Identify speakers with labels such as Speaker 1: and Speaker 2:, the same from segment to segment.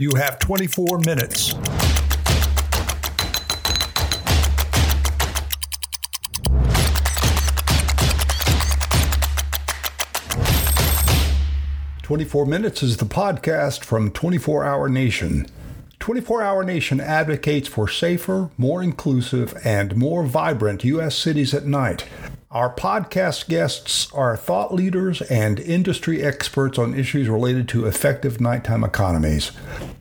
Speaker 1: You have 24 minutes. Twenty-four Minutes is the podcast from 24 Hour Nation. 24 Hour Nation advocates for safer, more inclusive, and more vibrant U.S. cities at night. Our podcast guests are thought leaders and industry experts on issues related to effective nighttime economies.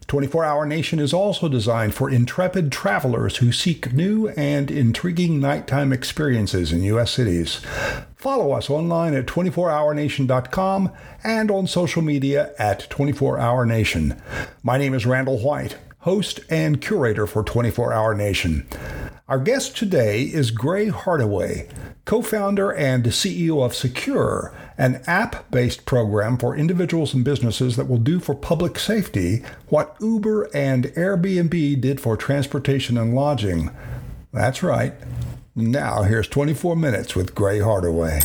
Speaker 1: 24 Hour Nation is also designed for intrepid travelers who seek new and intriguing nighttime experiences in U.S. cities. Follow us online at 24hournation.com and on social media at 24hournation. My name is Randall White, host and curator for 24 Hour Nation. Our guest today is Gray Hardaway, co founder and CEO of Secur, an app based program for individuals and businesses that will do for public safety what Uber and Airbnb did for transportation and lodging. That's right. Now, here's 24 minutes with Gray Hardaway.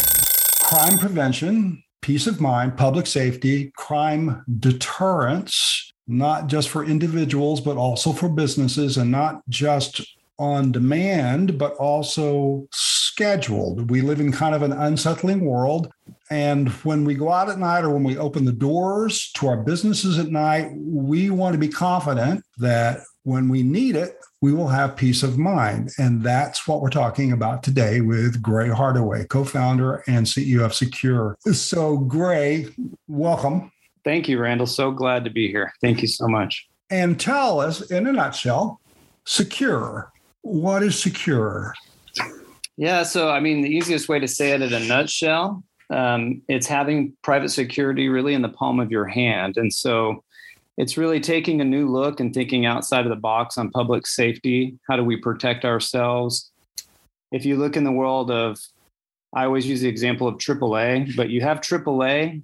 Speaker 1: Crime prevention, peace of mind, public safety, crime deterrence, not just for individuals, but also for businesses, and not just on demand, but also scheduled. We live in kind of an unsettling world. And when we go out at night or when we open the doors to our businesses at night, we want to be confident that when we need it, we will have peace of mind. And that's what we're talking about today with Gray Hardaway, co founder and CEO of Secur. So, Gray, welcome.
Speaker 2: Thank you, Randall. So glad to be here. Thank you so much.
Speaker 1: And tell us, in a nutshell, Secur. What is Secur?
Speaker 2: Yeah, so I mean, the easiest way to say it in a nutshell, um, it's having private security really in the palm of your hand. And so it's really taking a new look and thinking outside of the box on public safety. How do we protect ourselves? If you look in the world of, I always use the example of AAA, but you have AAA,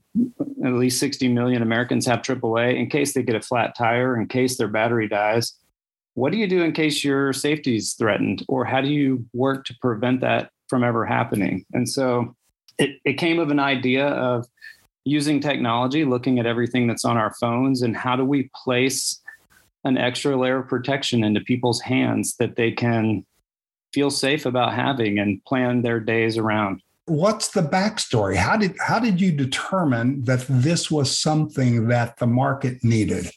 Speaker 2: at least 60 million Americans have AAA in case they get a flat tire, in case their battery dies what do you do in case your safety is threatened or how do you work to prevent that from ever happening? And so it, it came of an idea of using technology looking at everything that's on our phones and how do we place an extra layer of protection into people's hands that they can feel safe about having and plan their days around?
Speaker 1: What's the backstory? How did how did you determine that this was something that the market needed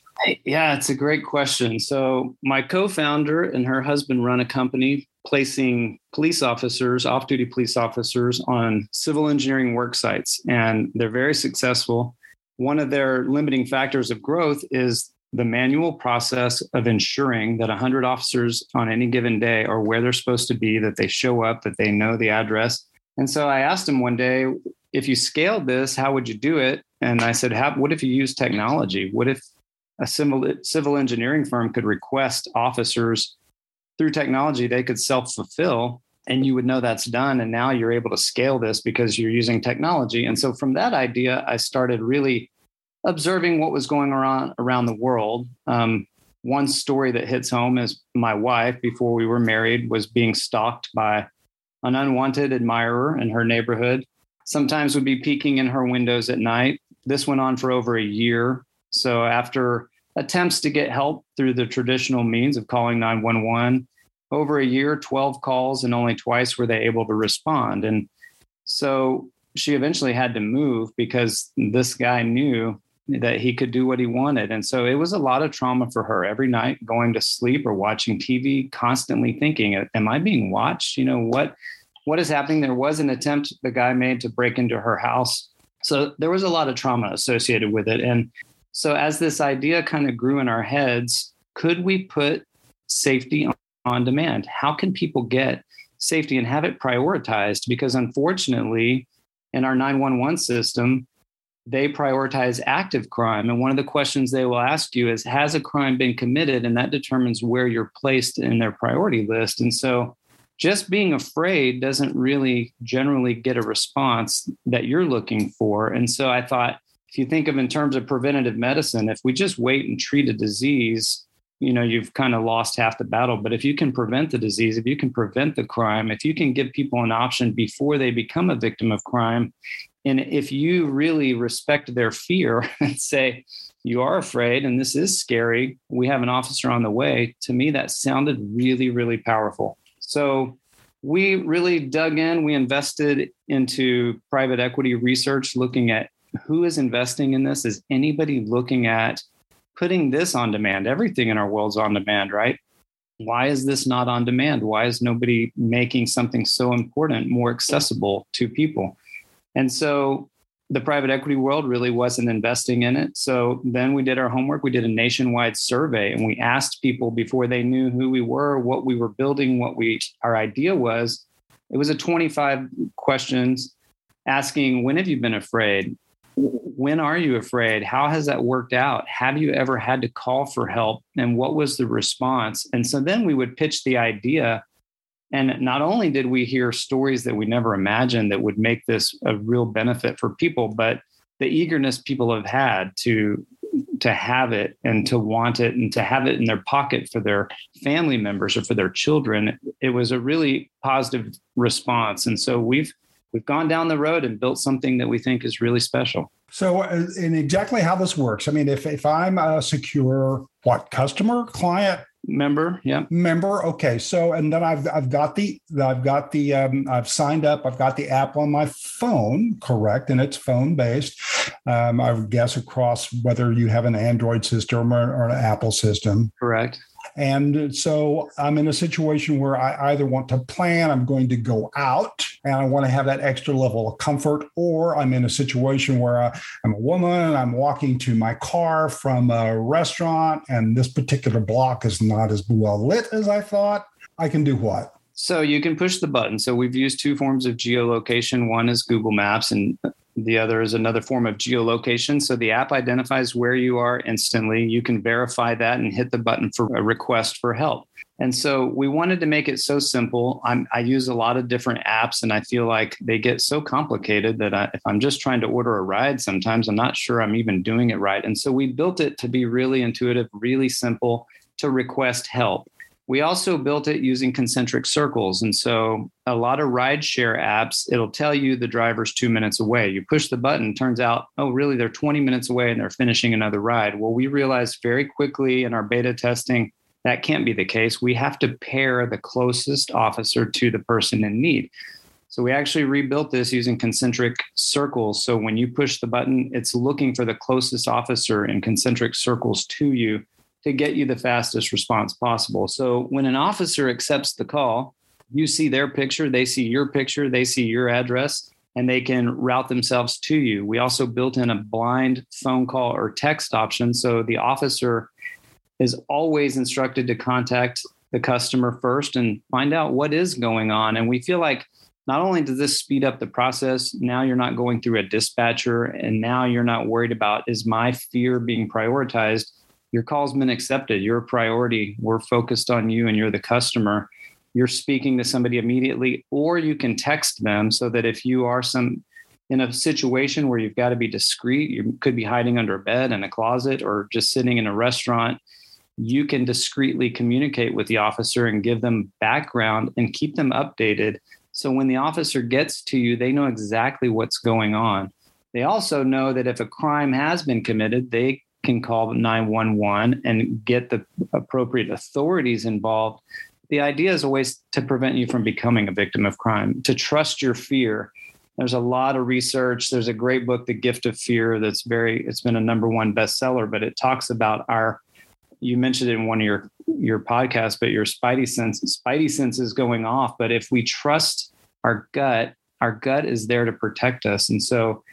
Speaker 2: yeah, it's a great question. So, my co founder and her husband run a company placing police officers, off duty police officers, on civil engineering work sites, and they're very successful. One of their limiting factors of growth is the manual process of ensuring that 100 officers on any given day are where they're supposed to be, that they show up, that they know the address. And so I asked him one day, if you scaled this, how would you do it? And I said, what if you use technology? What if a civil, civil engineering firm could request officers through technology, they could self fulfill and you would know that's done. And now you're able to scale this because you're using technology. And so from that idea, I started really observing what was going on around the world. Um, one story that hits home is my wife, before we were married, was being stalked by an unwanted admirer in her neighborhood. Sometimes would be peeking in her windows at night. This went on for over a year. So after attempts to get help through the traditional means of calling 911. Over a year, 12 calls, and only twice were they able to respond. And so she eventually had to move because this guy knew that he could do what he wanted. And so it was a lot of trauma for her every night going to sleep or watching TV, constantly thinking, Am I being watched? You know, what what is happening? There was an attempt the guy made to break into her house. So there was a lot of trauma associated with it. And so, as this idea kind of grew in our heads, could we put safety on demand? How can people get safety and have it prioritized? Because unfortunately, in our 911 system, they prioritize active crime. And one of the questions they will ask you is Has a crime been committed? And that determines where you're placed in their priority list. And so, just being afraid doesn't really generally get a response that you're looking for. And so, I thought, if you think of in terms of preventative medicine, if we just wait and treat a disease, you know, you've kind of lost half the battle. But if you can prevent the disease, if you can prevent the crime, if you can give people an option before they become a victim of crime, and if you really respect their fear and say, you are afraid and this is scary. We have an officer on the way. To me, that sounded really, really powerful. So we really dug in. We invested into private equity research, looking at who is investing in this. Is anybody looking at putting this on demand? Everything in our world's on demand, right? Why is this not on demand? Why is nobody making something so important more accessible to people? And so the private equity world really wasn't investing in it. So then we did our homework. We did a nationwide survey and we asked people before they knew who we were, what we were building, what we our idea was. It was a 25 questions asking when have you been afraid? When are you afraid? How has that worked out? Have you ever had to call for help? And what was the response? And so then we would pitch the idea and not only did we hear stories that we never imagined that would make this a real benefit for people, but the eagerness people have had to to have it and to want it and to have it in their pocket for their family members or for their children it was a really positive response and so we've we've gone down the road and built something that we think is really special.
Speaker 1: So uh, and exactly how this works. I mean if if i'm a Secur what customer client?
Speaker 2: Member yeah.
Speaker 1: Member? Okay. So and then i've i've got the i've got the um, i've signed up i've got the app on my phone correct? And it's phone based um, i would guess across whether you have an android system or, or an apple system.
Speaker 2: Correct
Speaker 1: and so I'm in a situation where I either want to plan, I'm going to go out and I want to have that extra level of comfort, or I'm in a situation where uh, I'm a woman and I'm walking to my car from a restaurant and this particular block is not as well lit as I thought. I can do what?
Speaker 2: So you can push the button. So we've used two forms of geolocation. One is Google Maps, and the other is another form of geolocation. So the app identifies where you are instantly. You can verify that and hit the button for a request for help. And so we wanted to make it so simple. I'm, i use a lot of different apps, and I feel like they get so complicated that I, if I'm just trying to order a ride, sometimes I'm not sure I'm even doing it right. And so we built it to be really intuitive, really simple to request help. We also built it using concentric circles. And so a lot of rideshare apps, it'll tell you the driver's two minutes away. You push the button, turns out, oh, really, they're 20 minutes away and they're finishing another ride. Well, we realized very quickly in our beta testing that can't be the case. We have to pair the closest officer to the person in need. So we actually rebuilt this using concentric circles. So when you push the button, it's looking for the closest officer in concentric circles to you to get you the fastest response possible. So when an officer accepts the call, you see their picture, they see your picture, they see your address, and they can route themselves to you. We also built in a blind phone call or text option. So the officer is always instructed to contact the customer first and find out what is going on. And we feel like not only does this speed up the process, now you're not going through a dispatcher, and now you're not worried about is my fear being prioritized your call's been accepted. You're a priority. We're focused on you and you're the customer. You're speaking to somebody immediately, or you can text them so that if you are some in a situation where you've got to be discreet, you could be hiding under a bed in a closet or just sitting in a restaurant, you can discreetly communicate with the officer and give them background and keep them updated. So when the officer gets to you, they know exactly what's going on. They also know that if a crime has been committed, they can call 911 and get the appropriate authorities involved. The idea is always to prevent you from becoming a victim of crime, to trust your fear. There's a lot of research. There's a great book, The Gift of Fear, that's very, it's been a number one bestseller, but it talks about our, you mentioned it in one of your, your podcasts, but your spidey sense, spidey sense is going off. But if we trust our gut, our gut is there to protect us. And so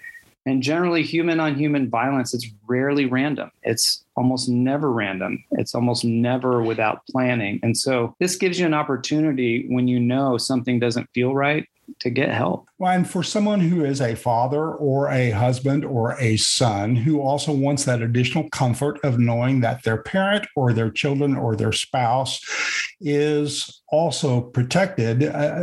Speaker 2: and generally, human on human violence, it's rarely random. It's almost never random. It's almost never without planning. And so this gives you an opportunity when you know something doesn't feel right to get help.
Speaker 1: Well, and for someone who is a father or a husband or a son who also wants that additional comfort of knowing that their parent or their children or their spouse is also protected, uh,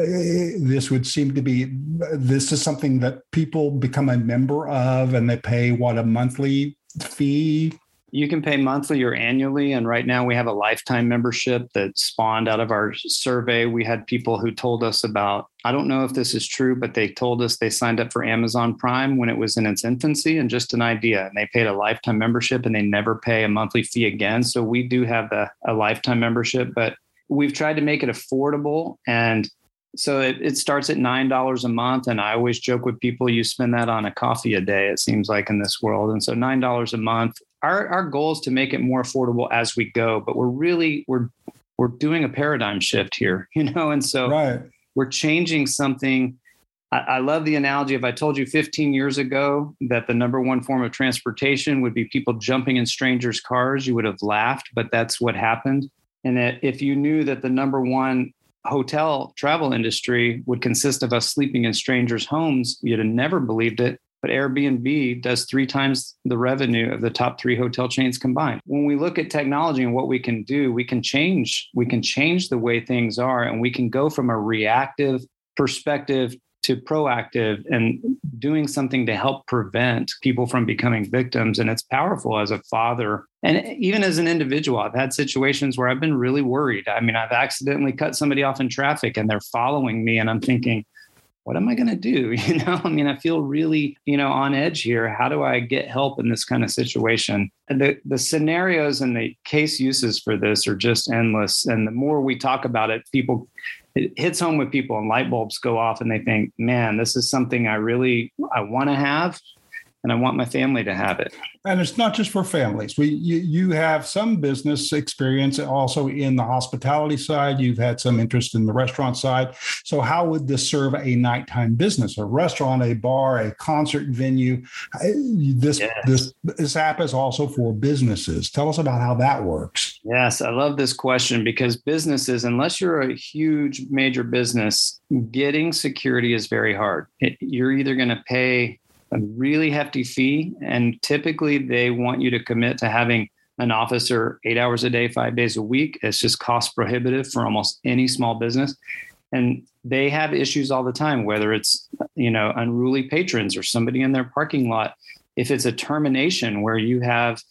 Speaker 1: this would seem to be this is something that people become a member of and they pay what a monthly fee
Speaker 2: You can pay monthly or annually. And right now we have a lifetime membership that spawned out of our survey. We had people who told us about, I don't know if this is true, but they told us they signed up for Amazon Prime when it was in its infancy and just an idea. And they paid a lifetime membership and they never pay a monthly fee again. So we do have a, a lifetime membership, but we've tried to make it affordable and so it, it starts at nine dollars a month and i always joke with people you spend that on a coffee a day it seems like in this world and so nine dollars a month our, our goal is to make it more affordable as we go but we're really we're we're doing a paradigm shift here you know and so
Speaker 1: right.
Speaker 2: we're changing something I, I love the analogy if i told you 15 years ago that the number one form of transportation would be people jumping in strangers cars you would have laughed but that's what happened and that if you knew that the number one hotel travel industry would consist of us sleeping in strangers' homes, you'd have never believed it. But Airbnb does three times the revenue of the top three hotel chains combined. When we look at technology and what we can do, we can change, we can change the way things are, and we can go from a reactive perspective to proactive and doing something to help prevent people from becoming victims. And it's powerful as a father. And even as an individual, I've had situations where I've been really worried. I mean, I've accidentally cut somebody off in traffic and they're following me, and I'm thinking, what am I going to do? You know, I mean, I feel really, you know, on edge here. How do I get help in this kind of situation? And the the scenarios and the case uses for this are just endless. And the more we talk about it, people it hits home with people and light bulbs go off and they think, man, this is something I really I want to have and I want my family to have it.
Speaker 1: And it's not just for families. We you, you have some business experience also in the hospitality side. You've had some interest in the restaurant side. So how would this serve a nighttime business? A restaurant, a bar, a concert venue. This yes. this this app is also for businesses. Tell us about how that works.
Speaker 2: Yes, I love this question because businesses, unless you're a huge major business, getting security is very hard. It, you're either going to pay a really hefty fee. And typically they want you to commit to having an officer eight hours a day, five days a week. It's just cost prohibitive for almost any small business. And they have issues all the time, whether it's, you know, unruly patrons or somebody in their parking lot. If it's a termination where you have,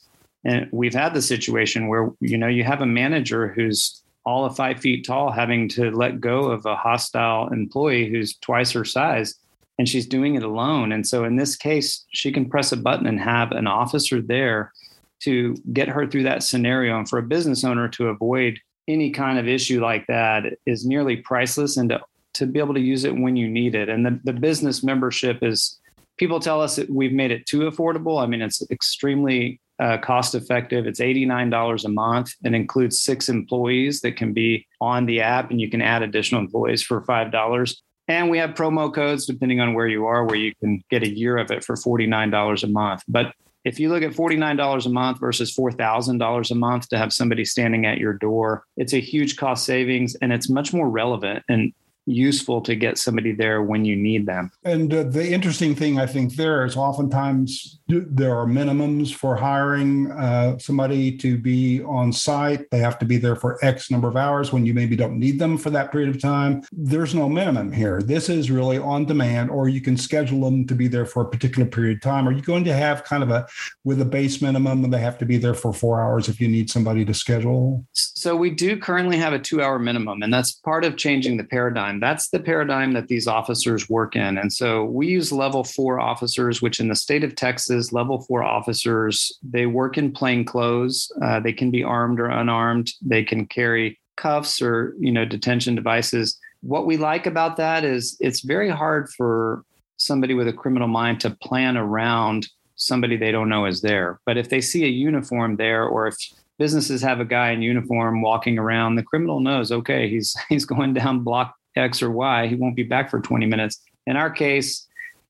Speaker 2: and we've had the situation where, you know, you have a manager who's all of five feet tall having to let go of a hostile employee who's twice her size and she's doing it alone. And so in this case, she can press a button and have an officer there to get her through that scenario. And for a business owner to avoid any kind of issue like that is nearly priceless and to, to be able to use it when you need it. And the, the business membership is people tell us that we've made it too affordable. I mean, it's extremely uh, cost effective. It's $89 a month. and includes six employees that can be on the app, and you can add additional employees for $5. And we have promo codes depending on where you are, where you can get a year of it for $49 a month. But if you look at $49 a month versus $4,000 a month to have somebody standing at your door, it's a huge cost savings and it's much more relevant. And useful to get somebody there when you need them.
Speaker 1: And uh, the interesting thing I think there is oftentimes there are minimums for hiring uh, somebody to be on site. They have to be there for X number of hours when you maybe don't need them for that period of time. There's no minimum here. This is really on demand, or you can schedule them to be there for a particular period of time. Are you going to have kind of a with a base minimum and they have to be there for four hours if you need somebody to schedule?
Speaker 2: So we do currently have a two hour minimum, and that's part of changing the paradigm paradigm. That's the paradigm that these officers work in. And so we use level four officers, which in the state of Texas, level four officers, they work in plain clothes. Uh, they can be armed or unarmed. They can carry cuffs or, you know, detention devices. What we like about that is it's very hard for somebody with a criminal mind to plan around somebody they don't know is there. But if they see a uniform there, or if businesses have a guy in uniform walking around, the criminal knows, okay, he's he's going down block X or Y, he won't be back for 20 minutes. In our case,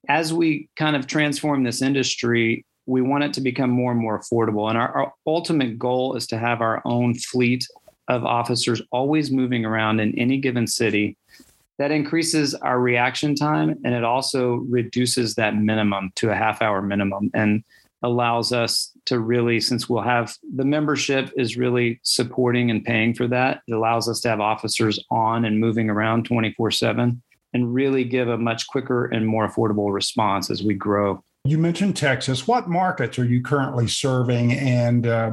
Speaker 2: as we kind of transform this industry, we want it to become more and more affordable. And our, our, ultimate goal is to have our own fleet of officers always moving around in any given city. That increases our reaction time and it also reduces that minimum to a half hour minimum and allows us to really, since we'll have the membership is really supporting and paying for that, it allows us to have officers on and moving around 24 7 and really give a much quicker and more affordable response as we grow
Speaker 1: You mentioned Texas. What markets are you currently serving, and uh,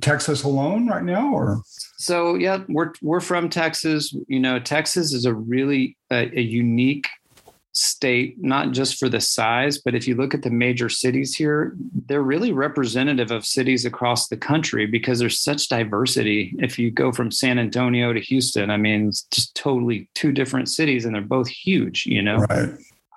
Speaker 1: Texas alone right now, or?
Speaker 2: So yeah, we're we're from Texas. You know, Texas is a really a, a unique state, not just for the size, but if you look at the major cities here, they're really representative of cities across the country because there's such diversity. If you go from San Antonio to Houston, I mean, it's just totally two different cities and they're both huge, you know?
Speaker 1: Right.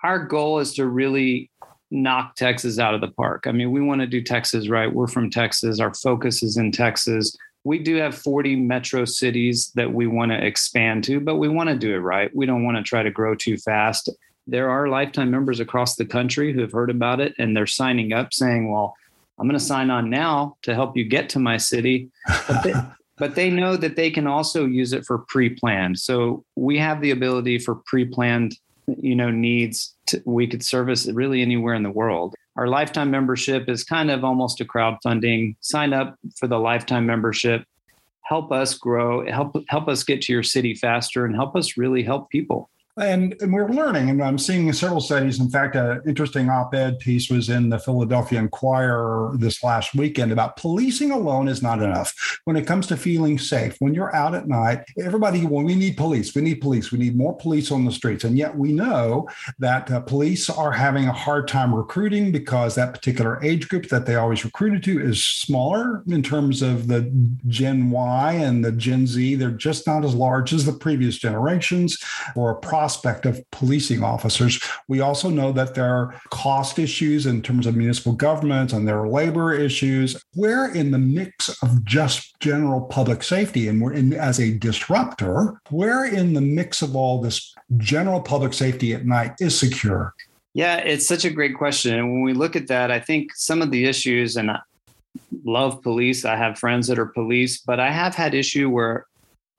Speaker 2: Our goal is to really knock Texas out of the park. I mean, we want to do Texas right. We're from Texas. Our focus is in Texas. We do have 40 metro cities that we want to expand to, but we want to do it right. We don't want to try to grow too fast there are lifetime members across the country who have heard about it and they're signing up saying, well, I'm going to sign on now to help you get to my city. But they, but they know that they can also use it for pre-planned. So we have the ability for pre-planned, you know, needs. To, we could service really anywhere in the world. Our lifetime membership is kind of almost a crowdfunding. Sign up for the lifetime membership. Help us grow. Help help us get to your city faster, and help us really help people.
Speaker 1: And, and, we're learning, and I'm seeing several studies. In fact, an interesting op ed piece was in the Philadelphia Inquirer this last weekend about policing alone is not enough when it comes to feeling safe. When you're out at night, everybody, well, we need police, we need police, we need more police on the streets. And yet we know that uh, police are having a hard time recruiting because that particular age group that they always recruited to is smaller in terms of the Gen Y and the Gen Z. They're just not as large as the previous generations or a prospect of policing officers. We also know that there are cost issues in terms of municipal governments and there are labor issues. Where in the mix of just general public safety and we're in as a disruptor, where in the mix of all this general public safety at night is Secur?
Speaker 2: Yeah, it's such a great question. And when we look at that, I think some of the issues, and I love police. I have friends that are police, but I have had issue where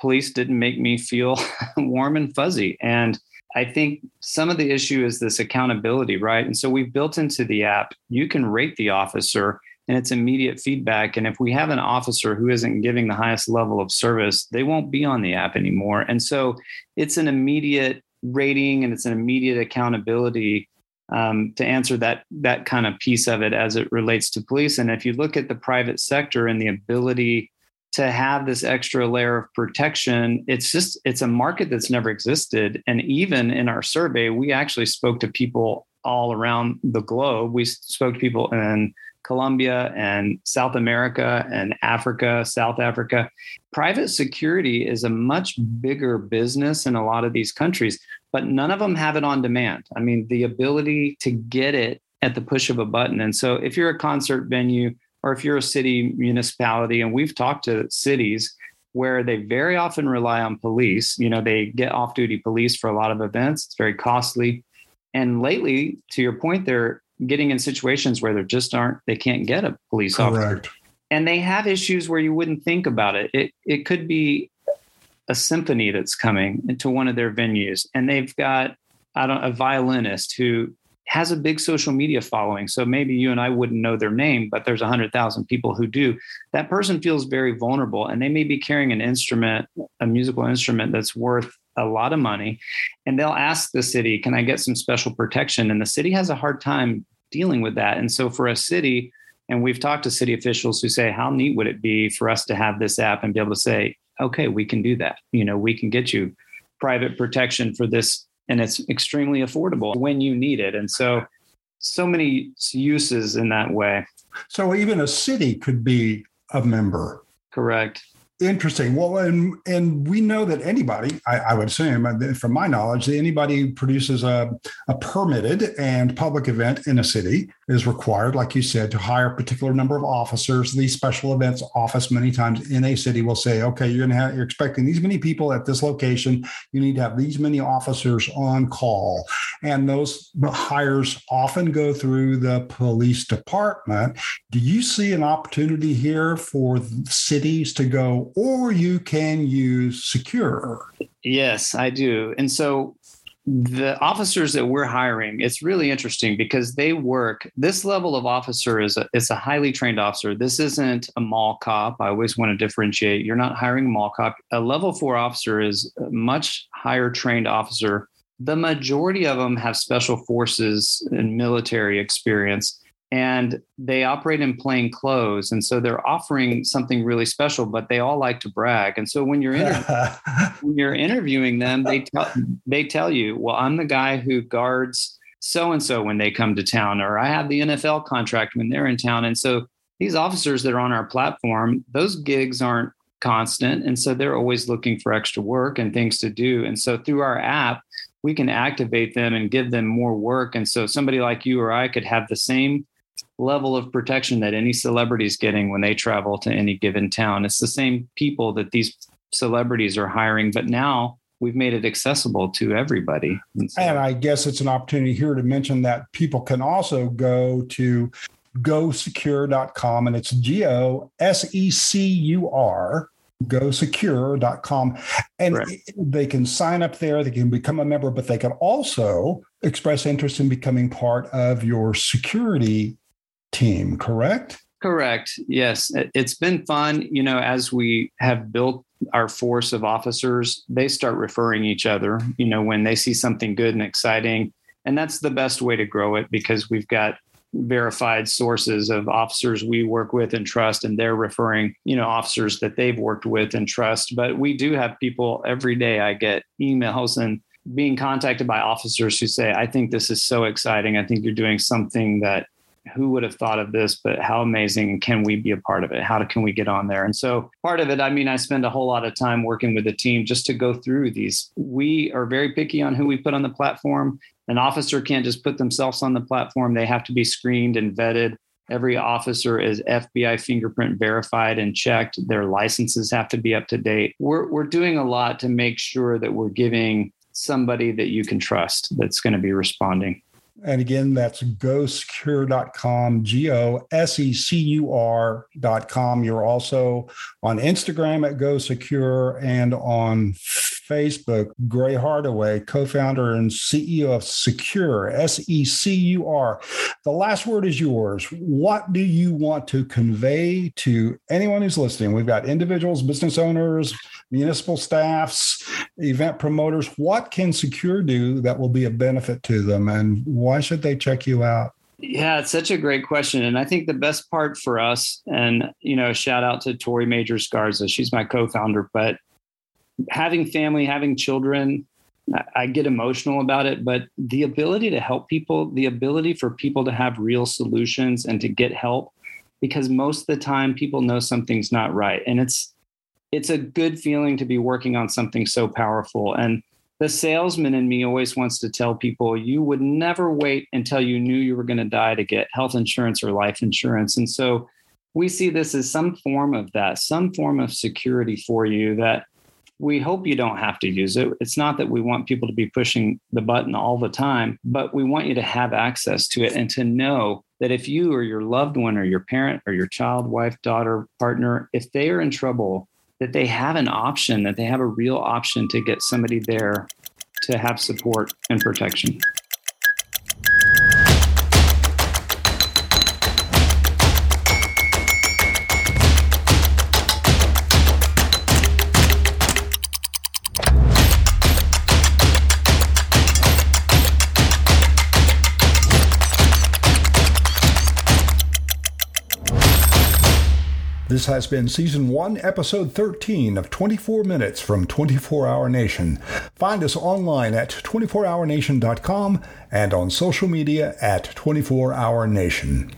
Speaker 2: police didn't make me feel warm and fuzzy. And I think some of the issue is this accountability, right? And so we've built into the app, you can rate the officer and it's immediate feedback. And if we have an officer who isn't giving the highest level of service, they won't be on the app anymore. And so it's an immediate rating and it's an immediate accountability um, to answer that that kind of piece of it as it relates to police. And if you look at the private sector and the ability to have this extra layer of protection it's just it's a market that's never existed and even in our survey we actually spoke to people all around the globe we spoke to people in Colombia and South America and Africa, South Africa. Private security is a much bigger business in a lot of these countries, but none of them have it on demand. I mean, the ability to get it at the push of a button. And so if you're a concert venue, or if you're a city municipality, and we've talked to cities where they very often rely on police, you know, they get off duty police for a lot of events, it's very costly. And lately, to your point, they're getting in situations where they just aren't, they can't get a police Correct. officer. And they have issues where you wouldn't think about it. It it could be a symphony that's coming into one of their venues, and they've got I don't a violinist who has a big social media following. So maybe you and I wouldn't know their name, but there's 100,000 people who do. That person feels very vulnerable and they may be carrying an instrument, a musical instrument that's worth a lot of money. And they'll ask the city, Can I get some special protection? And the city has a hard time dealing with that. And so for a city, and we've talked to city officials who say, How neat would it be for us to have this app and be able to say, Okay, we can do that. You know, we can get you private protection for this and it's extremely affordable when you need it. And so, so many uses in that way.
Speaker 1: So even a city could be a member.
Speaker 2: Correct.
Speaker 1: Interesting. Well, and and we know that anybody, I, I, would assume, uh, from my knowledge, that anybody produces a, a permitted and public event in a city is required, like you said, to hire a particular number of officers. The special events office, many times in a city, will say, "Okay, you're gonna have, you're expecting these many people at this location. You need to have these many officers on call." And those hires often go through the police department. Do you see an opportunity here for cities to go? or you can use Secur.
Speaker 2: Yes, I do. And so the officers that we're hiring, it's really interesting because they work. This level of officer is a, it's a highly trained officer. This isn't a mall cop. I always want to differentiate. You're not hiring a mall cop. A level four officer is a much higher trained officer the majority of them have special forces and military experience and they operate in plain clothes. And so they're offering something really special but they all like to brag. And so when you're inter- when you're interviewing them they tell they tell you well i'm the guy who guards so and so when they come to town or i have the nfl contract when they're in town. And so these officers that are on our platform those gigs aren't constant. And so they're always looking for extra work and things to do. And so through our app we can activate them and give them more work. And so somebody like you or i could have the same level of protection that any celebrity is getting when they travel to any given town. It's the same people that these celebrities are hiring, but now we've made it accessible to everybody.
Speaker 1: And, so, and I guess it's an opportunity here to mention that people can also go to gosecur.com and it's G O S E C U R gosecur.com and right. they can sign up there they can become a member but they can also express interest in becoming part of your security team, correct?
Speaker 2: Correct. Yes. It's been fun. You know, as we have built our force of officers, they start referring each other, you know, when they see something good and exciting. And that's the best way to grow it because we've got verified sources of officers we work with and trust and they're referring you know officers that they've worked with and trust but we do have people every day i get emails and being contacted by officers who say i think this is so exciting i think you're doing something that who would have thought of this but how amazing can we be a part of it? How can we get on there? And so part of it i mean i spend a whole lot of time working with the team just to go through these. We are very picky on who we put on the platform. An officer can't just put themselves on the platform. They have to be screened and vetted. Every officer is fbi fingerprint verified and checked. Their licenses have to be up to date. We're, we're doing a lot to make sure that we're giving somebody that you can trust that's going to be responding
Speaker 1: and again, that's gosecur.com, G O S E C U R.com. You're also on Instagram at GoSecur and on Facebook, Gray Hardaway, co founder and CEO of Secur, S E C U R. The last word is yours. What do you want to convey to anyone who's listening? We've got individuals, business owners, municipal staffs, event promoters. What can Secur do that will be a benefit to them? And why should they check you out?
Speaker 2: Yeah, it's such a great question. And I think the best part for us, and you know, shout out to Tori Majors Garza, she's my co-founder, but having family, having children, I get emotional about it, but the ability to help people, the ability for people to have real solutions and to get help, because most of the time people know something's not right. And it's it's a good feeling to be working on something so powerful. And the salesman in me always wants to tell people you would never wait until you knew you were going to die to get health insurance or life insurance. And so we see this as some form of that, some form of security for you that we hope you don't have to use it. It's not that we want people to be pushing the button all the time, but we want you to have access to it and to know that if you or your loved one or your parent or your child, wife, daughter, partner, if they are in trouble, that they have an option, that they have a real option to get somebody there to have support and protection.
Speaker 1: This has been Season 1, Episode 13 of 24 Minutes from 24 Hour Nation. Find us online at 24hournation.com and on social media at 24 Hour Nation.